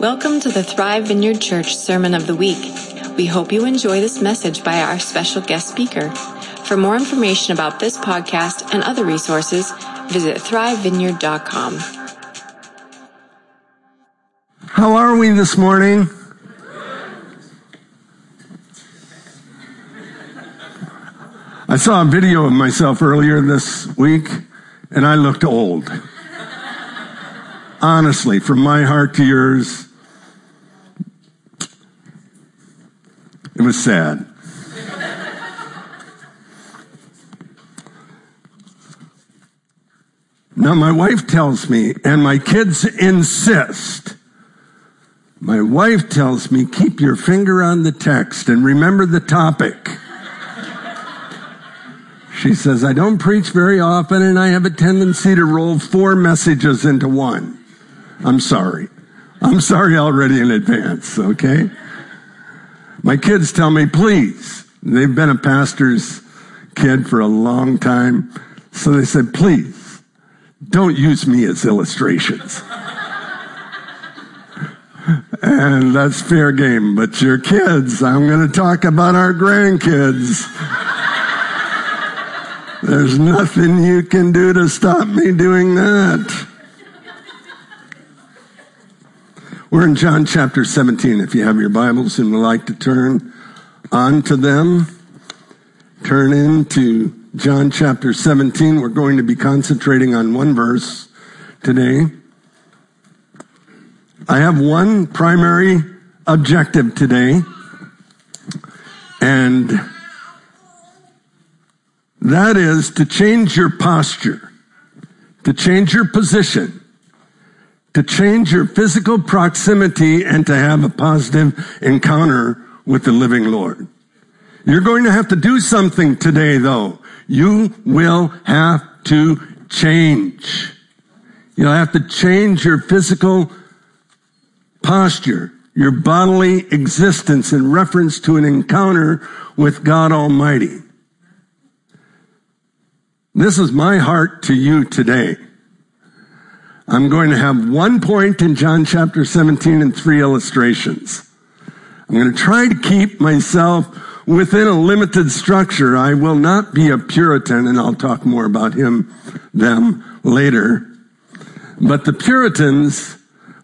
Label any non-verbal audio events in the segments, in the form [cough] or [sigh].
Welcome to the Thrive Vineyard Church Sermon of the Week. We hope you enjoy this message by our special guest speaker. For more information about this podcast and other resources, visit thrivevineyard.com. How are we this morning? I saw a video of myself earlier this week and I looked old. Honestly, from my heart to yours, was sad. Now, my wife tells me, and my kids insist. My wife tells me, keep your finger on the text and remember the topic. She says, I don't preach very often and I have a tendency to roll four messages into one. I'm sorry. I'm sorry already in advance, okay? My kids tell me, please. They've been a pastor's kid for a long time. So they said, please, don't use me as illustrations. and that's fair game. But your kids, I'm going to talk about our grandkids. There's nothing you can do to stop me doing that. We're in John chapter 17. If you have your Bibles and would like to turn on to them, turn into John chapter 17. We're going to be concentrating on one verse today. I have one primary objective today, and that is to change your posture, to change your position, to change your physical proximity and to have a positive encounter with the living Lord. You're going to have to do something today though. You will have to change. You'll have to change your physical posture, your bodily existence in reference to an encounter with God Almighty. This is my heart to you today. I'm going to have one point in John chapter 17 and three illustrations. I'm going to try to keep myself within a limited structure. I will not be a Puritan, and I'll talk more about him, them later. But the Puritans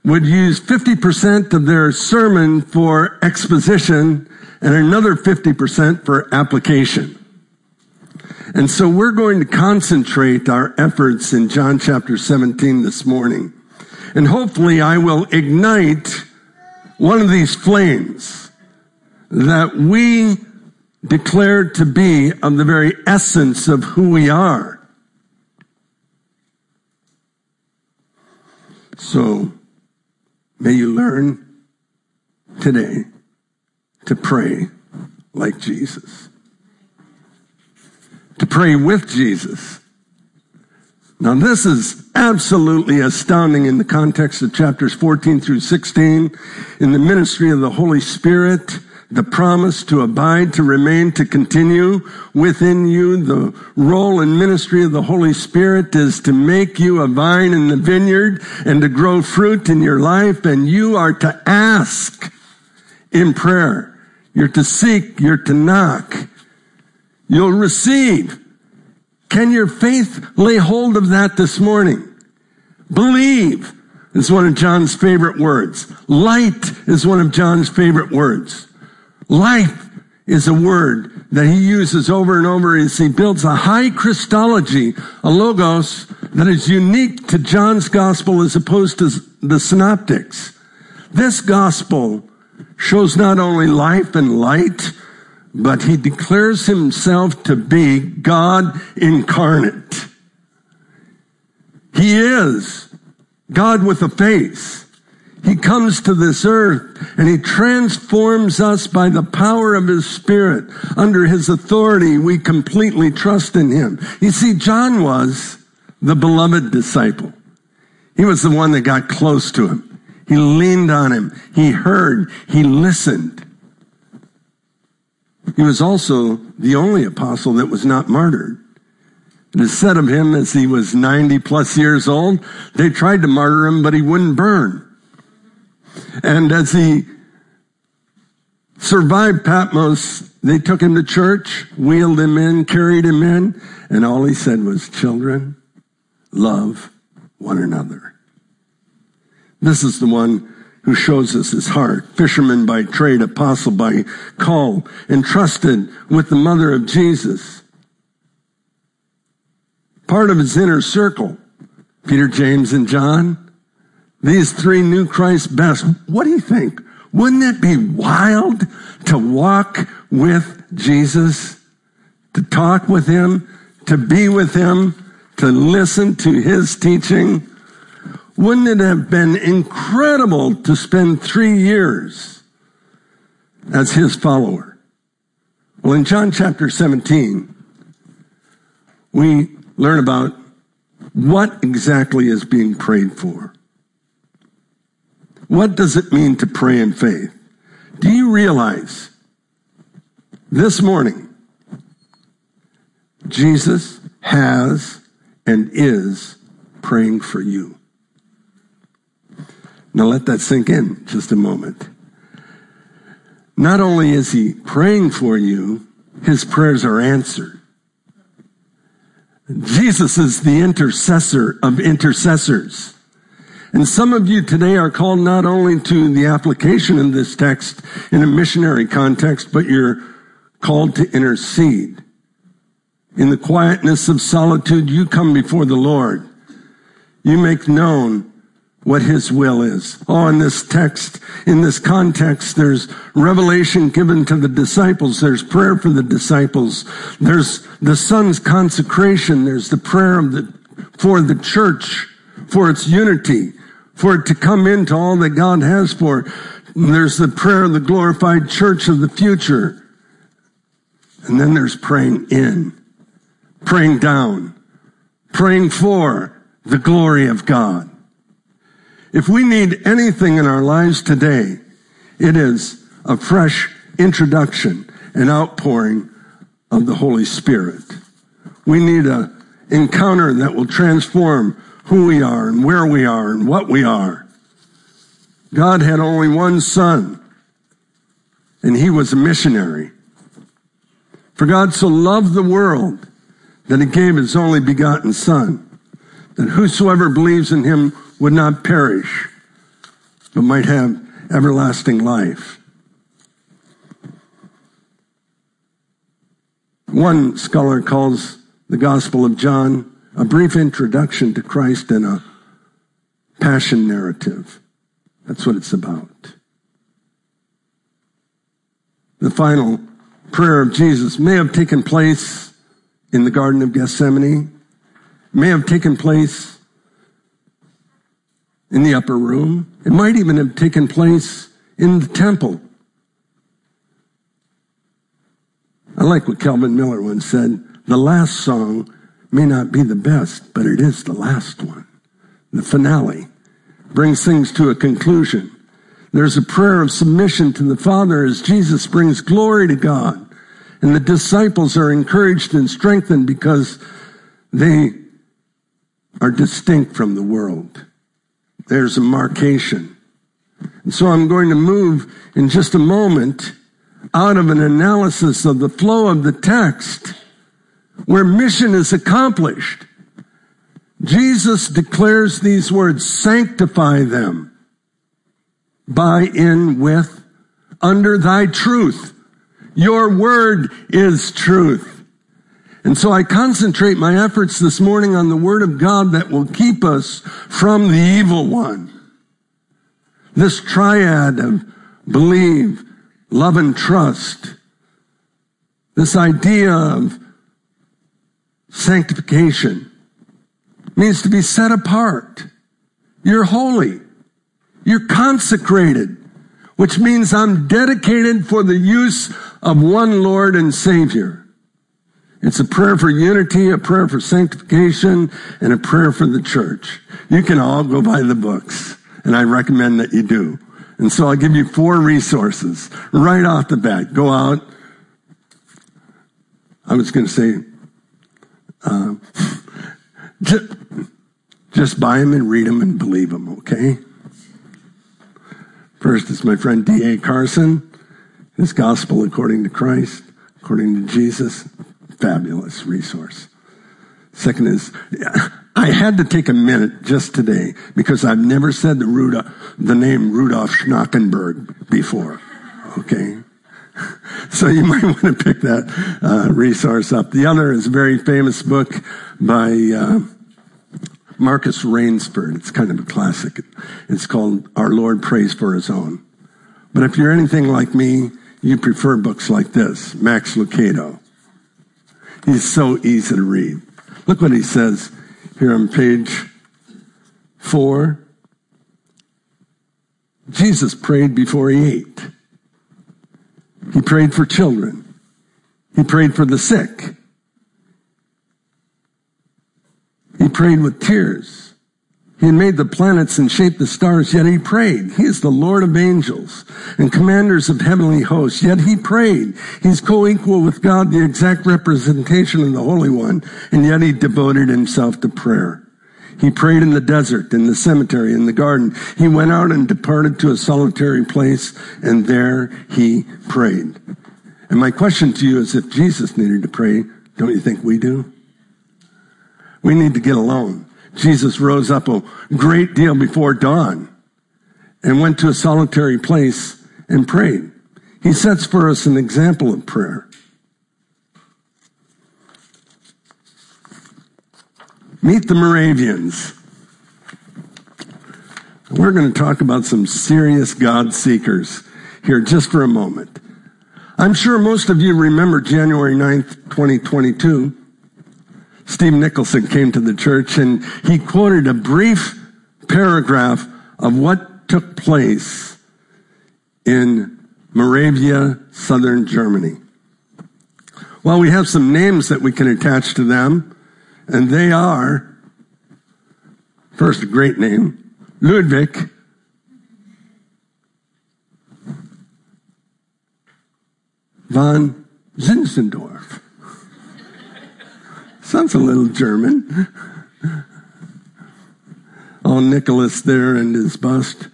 would use 50% of their sermon for exposition and another 50% for application. And so we're going to concentrate our efforts in John chapter 17 this morning. And hopefully I will ignite one of these flames that we declared to be of the very essence of who we are. So may you learn today to pray like Jesus to pray with Jesus. Now this is absolutely astounding in the context of chapters 14 through 16 in the ministry of the Holy Spirit, the promise to abide, to remain, to continue within you. The role and ministry of the Holy Spirit is to make you a vine in the vineyard and to grow fruit in your life. And you are to ask in prayer. You're to seek. You're to knock. You'll receive. Can your faith lay hold of that this morning? Believe is one of John's favorite words. Light is one of John's favorite words. Life is a word that he uses over and over as he builds a high Christology, a logos that is unique to John's gospel as opposed to the synoptics. This gospel shows not only life and light, but he declares himself to be God incarnate. He is God with a face. He comes to this earth and he transforms us by the power of his spirit. Under his authority, we completely trust in him. You see, John was the beloved disciple. He was the one that got close to him. He leaned on him. He heard. He listened. He was also the only apostle that was not martyred. It is said of him as he was 90 plus years old, they tried to martyr him, but he wouldn't burn. And as he survived Patmos, they took him to church, wheeled him in, carried him in, and all he said was, children, love one another. This is the one who shows us his heart. Fisherman by trade, apostle by call, entrusted with the mother of Jesus. Part of his inner circle. Peter, James, and John. These three knew Christ best. What do you think? Wouldn't it be wild to walk with Jesus, to talk with him, to be with him, to listen to his teaching? Wouldn't it have been incredible to spend three years as his follower? Well, in John chapter 17, we learn about what exactly is being prayed for. What does it mean to pray in faith? Do you realize this morning Jesus has and is praying for you? Now let that sink in just a moment. Not only is he praying for you, his prayers are answered. Jesus is the intercessor of intercessors. And some of you today are called not only to the application of this text in a missionary context, but you're called to intercede. In the quietness of solitude, you come before the Lord. You make known what his will is. Oh, in this text, in this context, there's revelation given to the disciples. There's prayer for the disciples. There's the son's consecration. There's the prayer of the, for the church, for its unity, for it to come into all that God has for it. There's the prayer of the glorified church of the future. And then there's praying in, praying down, praying for the glory of God. If we need anything in our lives today, it is a fresh introduction and outpouring of the Holy Spirit. We need an encounter that will transform who we are and where we are and what we are. God had only one son, and he was a missionary. For God so loved the world that he gave his only begotten son, that whosoever believes in him would not perish, but might have everlasting life. One scholar calls the Gospel of John a brief introduction to Christ and a passion narrative. That's what it's about. The final prayer of Jesus may have taken place in the Garden of Gethsemane, may have taken place in the upper room. It might even have taken place in the temple. I like what Calvin Miller once said the last song may not be the best, but it is the last one. The finale brings things to a conclusion. There's a prayer of submission to the Father as Jesus brings glory to God. And the disciples are encouraged and strengthened because they are distinct from the world there's a markation. And so I'm going to move in just a moment out of an analysis of the flow of the text where mission is accomplished. Jesus declares these words, sanctify them by in with under thy truth. Your word is truth. And so I concentrate my efforts this morning on the Word of God that will keep us from the evil one. This triad of believe, love, and trust. This idea of sanctification means to be set apart. You're holy. You're consecrated, which means I'm dedicated for the use of one Lord and Savior. It's a prayer for unity, a prayer for sanctification, and a prayer for the church. You can all go buy the books, and I recommend that you do. And so I'll give you four resources right off the bat. Go out. I was going to say, uh, [laughs] just, just buy them and read them and believe them, okay? First is my friend D.A. Carson, his Gospel According to Christ, according to Jesus. Fabulous resource. Second is, I had to take a minute just today because I've never said the, Rudolph, the name Rudolf Schnackenburg before. Okay? So you might [laughs] want to pick that uh, resource up. The other is a very famous book by uh, Marcus Rainsford. It's kind of a classic. It's called Our Lord Prays for His Own. But if you're anything like me, you prefer books like this, Max Lucado. He's so easy to read. Look what he says here on page four. Jesus prayed before he ate. He prayed for children. He prayed for the sick. He prayed with tears. He made the planets and shaped the stars, yet he prayed. He is the Lord of angels and commanders of heavenly hosts, yet he prayed. He's co-equal with God, the exact representation of the Holy One, and yet he devoted himself to prayer. He prayed in the desert, in the cemetery, in the garden. He went out and departed to a solitary place, and there he prayed. And my question to you is if Jesus needed to pray, don't you think we do? We need to get alone. Jesus rose up a great deal before dawn and went to a solitary place and prayed. He sets for us an example of prayer. Meet the Moravians. We're going to talk about some serious God seekers here just for a moment. I'm sure most of you remember January 9th, 2022 Steve Nicholson came to the church and he quoted a brief paragraph of what took place in Moravia, southern Germany. Well, we have some names that we can attach to them, and they are first, a great name, Ludwig von Zinzendorf. Sounds a little German. Oh, Nicholas there and his bust.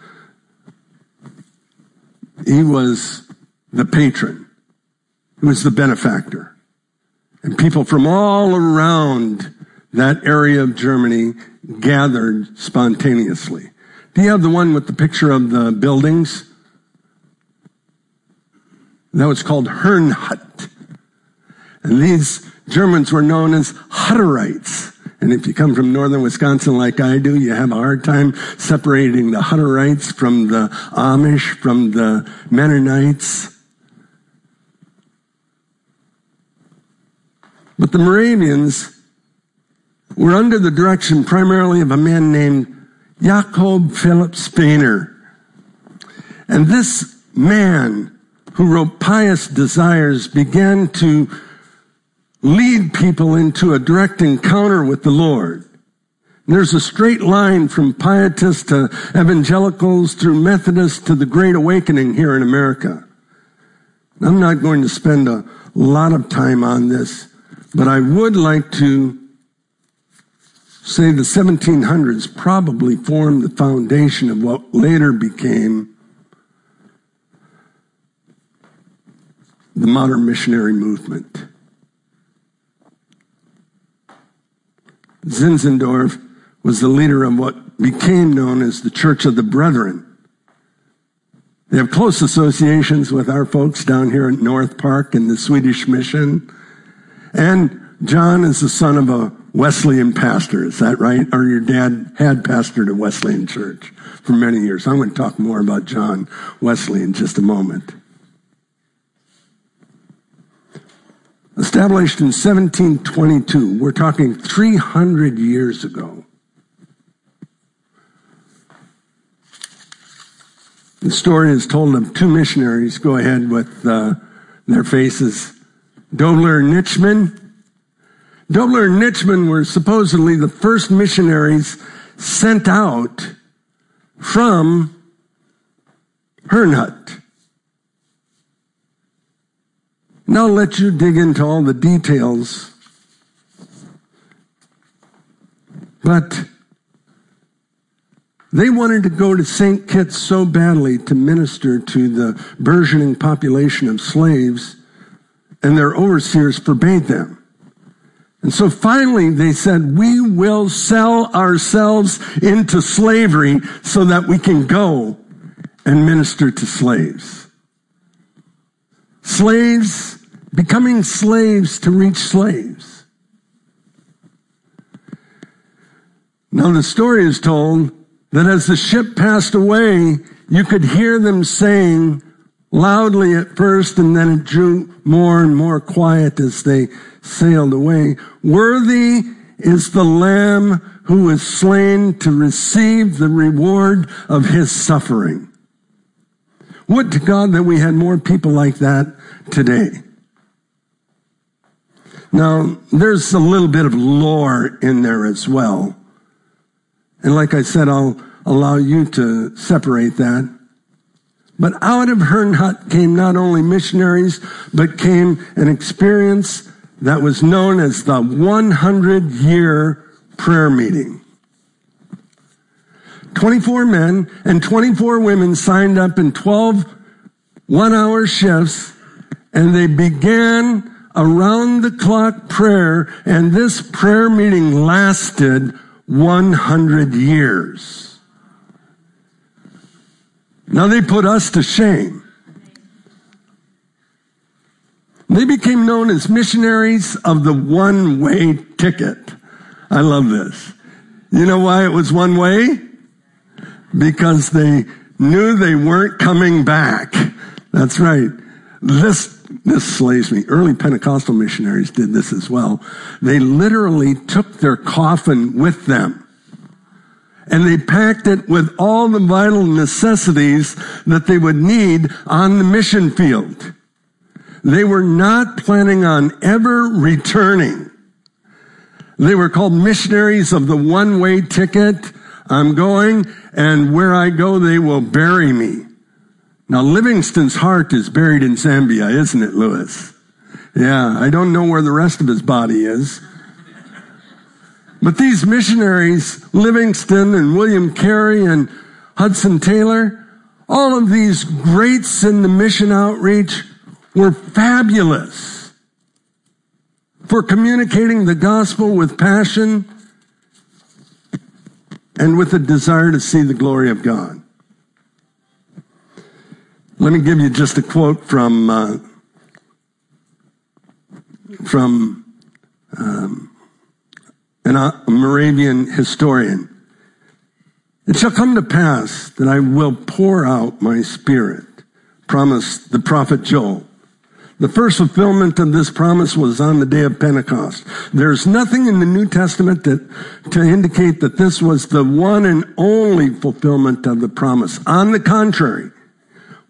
He was the patron. He was the benefactor. And people from all around that area of Germany gathered spontaneously. Do you have the one with the picture of the buildings? That was called Herrnhut. And these Germans were known as Hutterites. And if you come from northern Wisconsin like I do, you have a hard time separating the Hutterites from the Amish, from the Mennonites. But the Moravians were under the direction primarily of a man named Jakob Philip Spener. And this man who wrote Pious Desires began to lead people into a direct encounter with the Lord. There's a straight line from pietists to evangelicals through Methodists to the Great Awakening here in America. I'm not going to spend a lot of time on this, but I would like to say the 1700s probably formed the foundation of what later became the modern missionary movement. Zinzendorf was the leader of what became known as the Church of the Brethren. They have close associations with our folks down here at North Park in the Swedish Mission. And John is the son of a Wesleyan pastor. Is that right? Or your dad had pastored a Wesleyan church for many years. I'm going to talk more about John Wesley in just a moment. Established in 1722, we're talking 300 years ago. The story is told of two missionaries. Go ahead with uh, their faces. Dobler and Nitschmann. Dobler and Nitschmann were supposedly the first missionaries sent out from Herrnhut. Now let you dig into all the details. But They wanted to go to St. Kitts so badly to minister to the burgeoning population of slaves, and their overseers forbade them. And so finally they said, we will sell ourselves into slavery so that we can go and minister to slaves. Slaves becoming slaves to reach slaves. Now the story is told that as the ship passed away, you could hear them saying loudly at first, and then it drew more and more quiet as they sailed away. Worthy is the Lamb who was slain to receive the reward of his suffering. Would to God that we had more people like that today. Now, there's a little bit of lore in there as well. And like I said, I'll allow you to separate that. But out of Herrnhut came not only missionaries, but came an experience that was known as the 100 year prayer meeting. 24 men and 24 women signed up in 12 one hour shifts and they began around the clock prayer and this prayer meeting lasted 100 years. Now they put us to shame. They became known as missionaries of the one way ticket. I love this. You know why it was one way? Because they knew they weren't coming back. That's right. This, this slays me. Early Pentecostal missionaries did this as well. They literally took their coffin with them and they packed it with all the vital necessities that they would need on the mission field. They were not planning on ever returning. They were called missionaries of the one way ticket. I'm going and where I go, they will bury me. Now, Livingstone's heart is buried in Zambia, isn't it, Lewis? Yeah, I don't know where the rest of his body is. But these missionaries, Livingston and William Carey and Hudson Taylor, all of these greats in the mission outreach were fabulous for communicating the gospel with passion and with a desire to see the glory of God. Let me give you just a quote from uh, from um, an, a Moravian historian. It shall come to pass that I will pour out my spirit, promised the prophet Joel. The first fulfillment of this promise was on the day of Pentecost. There's nothing in the New Testament that, to indicate that this was the one and only fulfillment of the promise. On the contrary,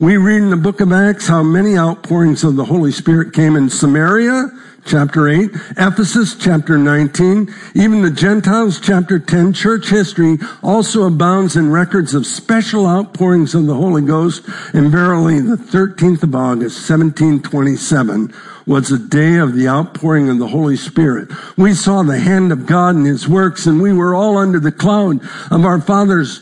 we read in the book of Acts how many outpourings of the Holy Spirit came in Samaria, chapter 8, Ephesus, chapter 19, even the Gentiles, chapter 10. Church history also abounds in records of special outpourings of the Holy Ghost, and verily the 13th of August, 1727, was the day of the outpouring of the Holy Spirit. We saw the hand of God in His works, and we were all under the cloud of our fathers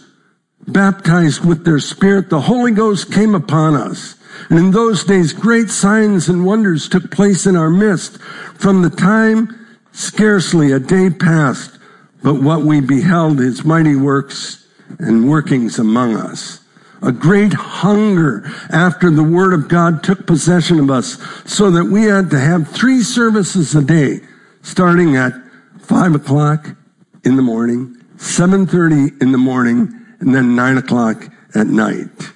baptized with their Spirit. The Holy Ghost came upon us. And in those days, great signs and wonders took place in our midst. From the time scarcely a day passed, but what we beheld his mighty works and workings among us. A great hunger after the word of God took possession of us so that we had to have three services a day, starting at five o'clock in the morning, 7.30 in the morning, and then nine o'clock at night.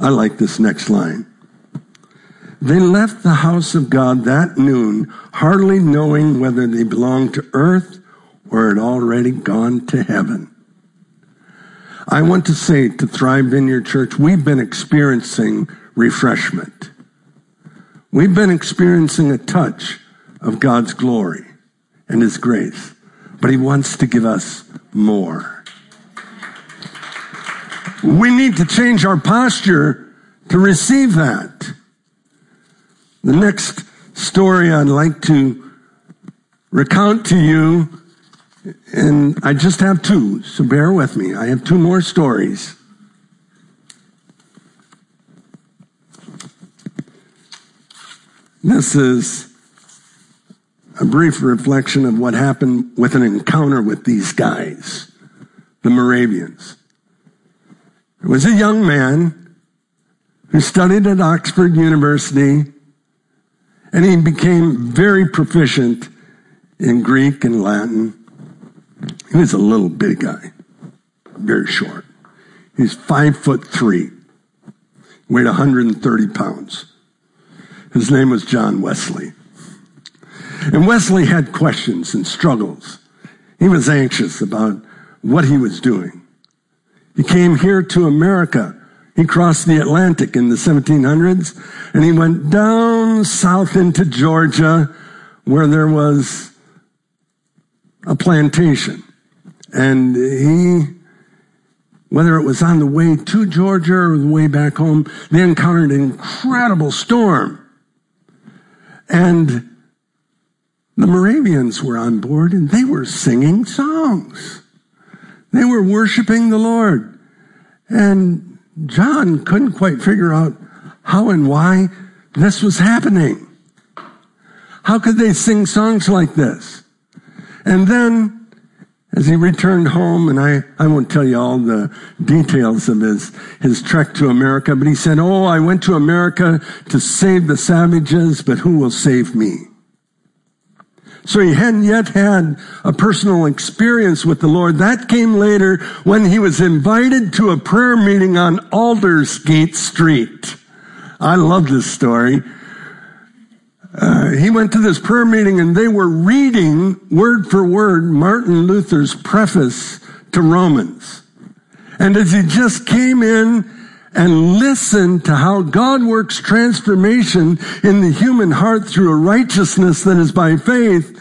I like this next line. They left the house of God that noon, hardly knowing whether they belonged to earth or had already gone to heaven. I want to say to Thrive Vineyard Church, we've been experiencing refreshment. We've been experiencing a touch of God's glory and His grace, but He wants to give us more. We need to change our posture to receive that. The next story I'd like to recount to you And I just have two, so bear with me. I have two more stories. This is a brief reflection of what happened with an encounter with these guys, the Moravians. Was a young man who studied at Oxford University, and he became very proficient in Greek and Latin. He was a little big guy, very short. He's five foot three, weighed 130 pounds. His name was John Wesley. And Wesley had questions and struggles. He was anxious about what he was doing. He came here to America. He crossed the Atlantic in the 1700s and he went down south into Georgia where there was a plantation. And he, whether it was on the way to Georgia or the way back home, they encountered an incredible storm. And the Moravians were on board and they were singing songs. They were worshiping the Lord. And John couldn't quite figure out how and why this was happening. How could they sing songs like this? And then as he returned home, and I, I won't tell you all the details of his, his trek to America, but he said, Oh, I went to America to save the savages, but who will save me? So he hadn't yet had a personal experience with the Lord. That came later when he was invited to a prayer meeting on Aldersgate Street. I love this story. Uh, he went to this prayer meeting and they were reading word for word Martin Luther's preface to Romans. And as he just came in and listen to how God works transformation in the human heart through a righteousness that is by faith,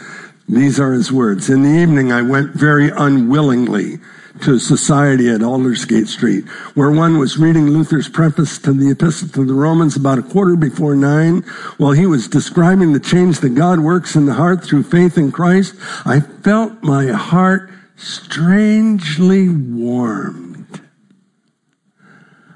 these are his words. In the evening, I went very unwillingly to a society at Aldersgate Street, where one was reading Luther's preface to the Epistle to the Romans about a quarter before nine. While he was describing the change that God works in the heart through faith in Christ, I felt my heart strangely warmed.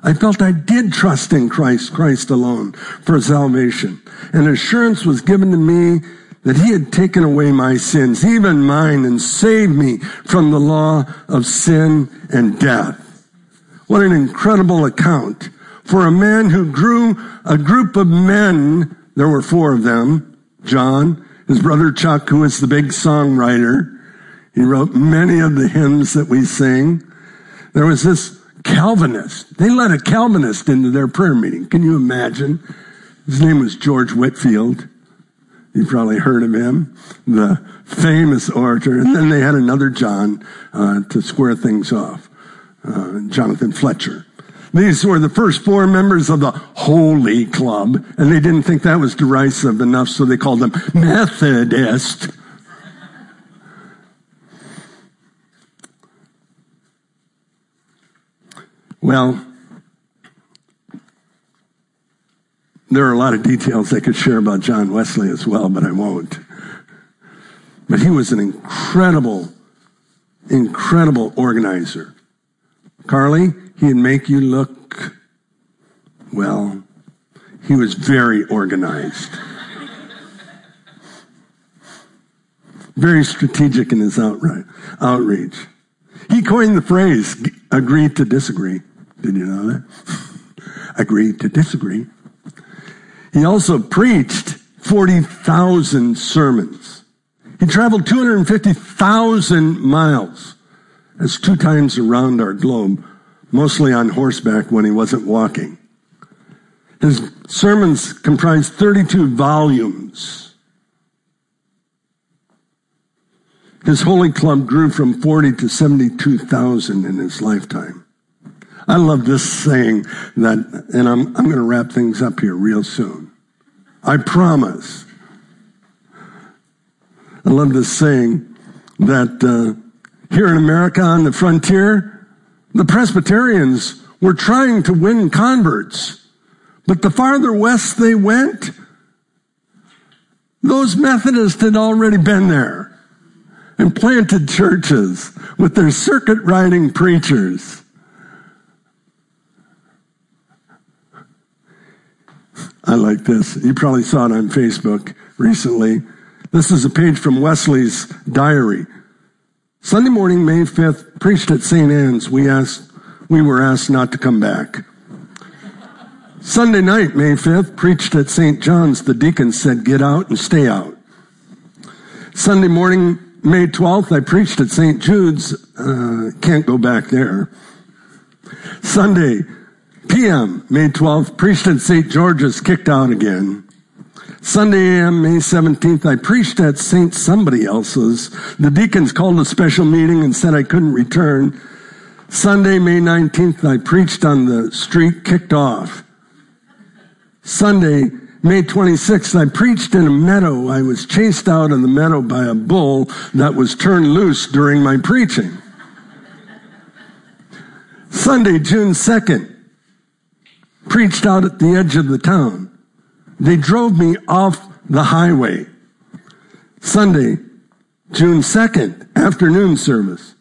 I felt I did trust in Christ, Christ alone, for salvation. And assurance was given to me that he had taken away my sins, even mine, and saved me from the law of sin and death. What an incredible account for a man who grew a group of men. There were four of them. John, his brother Chuck, who was the big songwriter. He wrote many of the hymns that we sing. There was this Calvinist. They let a Calvinist into their prayer meeting. Can you imagine? His name was George Whitefield. You've probably heard of him, the famous orator. And then they had another John uh, to square things off, uh, Jonathan Fletcher. These were the first four members of the Holy Club, and they didn't think that was derisive enough, so they called them Methodist. Well, There are a lot of details I could share about John Wesley as well, but I won't. But he was an incredible, incredible organizer. Carly, he'd make you look, well, he was very organized. very strategic in his outright, outreach. He coined the phrase, agree to disagree. Did you know [laughs] that? agree to disagree. He also preached 40,000 sermons. He traveled 250,000 miles. That's two times around our globe, mostly on horseback when he wasn't walking. His sermons comprise 32 volumes. His Holy Club grew from 40 to 72,000 in his lifetime. I love this saying that, and I'm, I'm going to wrap things up here real soon. I promise. I love this saying that uh, here in America on the frontier, the Presbyterians were trying to win converts. But the farther west they went, those Methodists had already been there. and planted churches with their circuit riding preachers. I like this. You probably saw it on Facebook recently. This is a page from Wesley's diary. Sunday morning, May 5th, preached at St. Anne's. We asked, we were asked not to come back. Sunday night, May 5th, preached at St. John's. The deacon said, get out and stay out. Sunday morning, May 12th, I preached at St. Jude's. Uh, can't go back there. Sunday, PM, May 12th, preached at St. George's, kicked out again. Sunday AM, May 17th, I preached at St. Somebody Else's. The deacons called a special meeting and said I couldn't return. Sunday, May 19th, I preached on the street, kicked off. Sunday, May 26th, I preached in a meadow. I was chased out of the meadow by a bull that was turned loose during my preaching. Sunday, June 2nd, preached out at the edge of the town. They drove me off the highway. Sunday, June 2nd, afternoon service.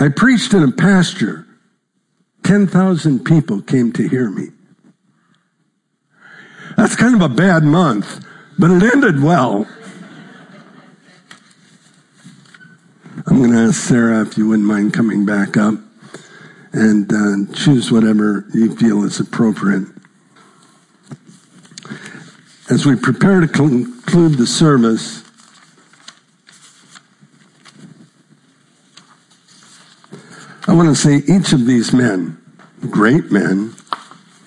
I preached in a pasture. 10,000 people came to hear me. That's kind of a bad month, but it ended well. I'm going to ask Sarah if you wouldn't mind coming back up and uh, choose whatever you feel is appropriate. As we prepare to conclude the service, I want to say each of these men, great men,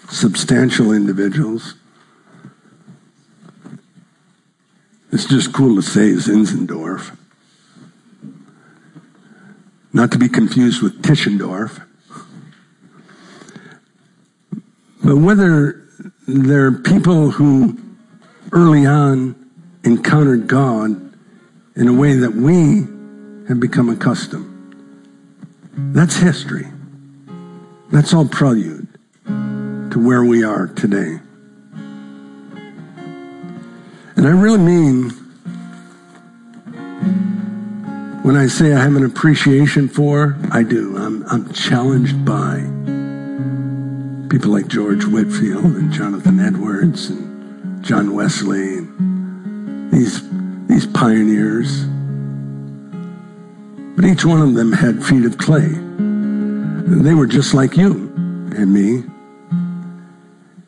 substantial individuals, it's just cool to say Zinzendorf. Not to be confused with Tischendorf. But whether they're people who early on encountered God in a way that we have become accustomed. That's history. That's all prelude to where we are today. And I really mean when I say I have an appreciation for, I do. I'm, I'm challenged by people like George Whitefield and Jonathan Edwards and John Wesley, and these, these pioneers. But each one of them had feet of clay. And they were just like you and me.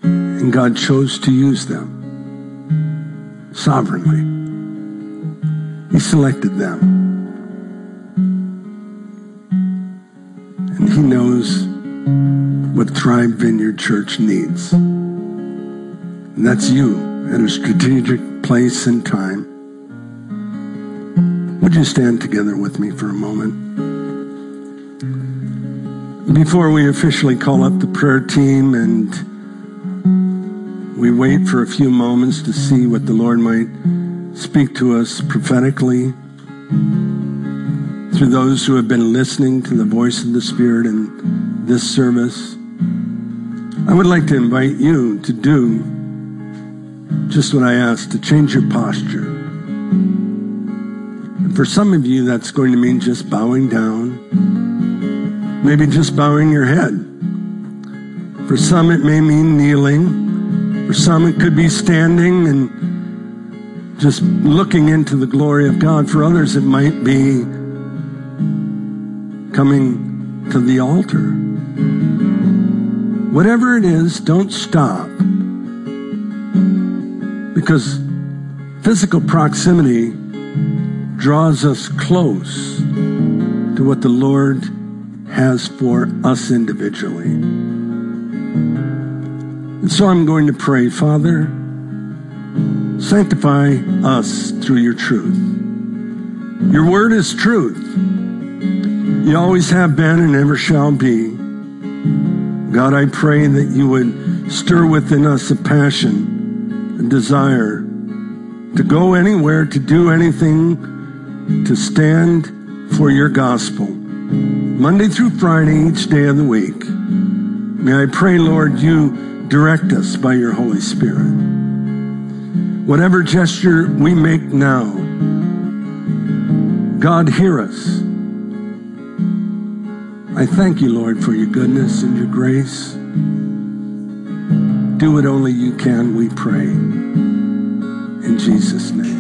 And God chose to use them sovereignly. He selected them. And He knows what Thrive Vineyard Church needs. And that's you at a strategic place and time. Would you stand together with me for a moment? Before we officially call up the prayer team and we wait for a few moments to see what the Lord might speak to us prophetically through those who have been listening to the voice of the Spirit in this service, I would like to invite you to do just what I asked, to change your posture. For some of you, that's going to mean just bowing down, maybe just bowing your head. For some, it may mean kneeling. For some, it could be standing and just looking into the glory of God. For others, it might be coming to the altar. Whatever it is, don't stop. Because physical proximity draws us close to what the Lord has for us individually. And so I'm going to pray, Father, sanctify us through your truth. Your word is truth. You always have been and ever shall be. God, I pray that you would stir within us a passion, a desire to go anywhere, to do anything, to stand for your gospel. Monday through Friday, each day of the week. May I pray, Lord, you direct us by your Holy Spirit. Whatever gesture we make now, God, hear us. I thank you, Lord, for your goodness and your grace. Do what only you can, we pray. In Jesus' name.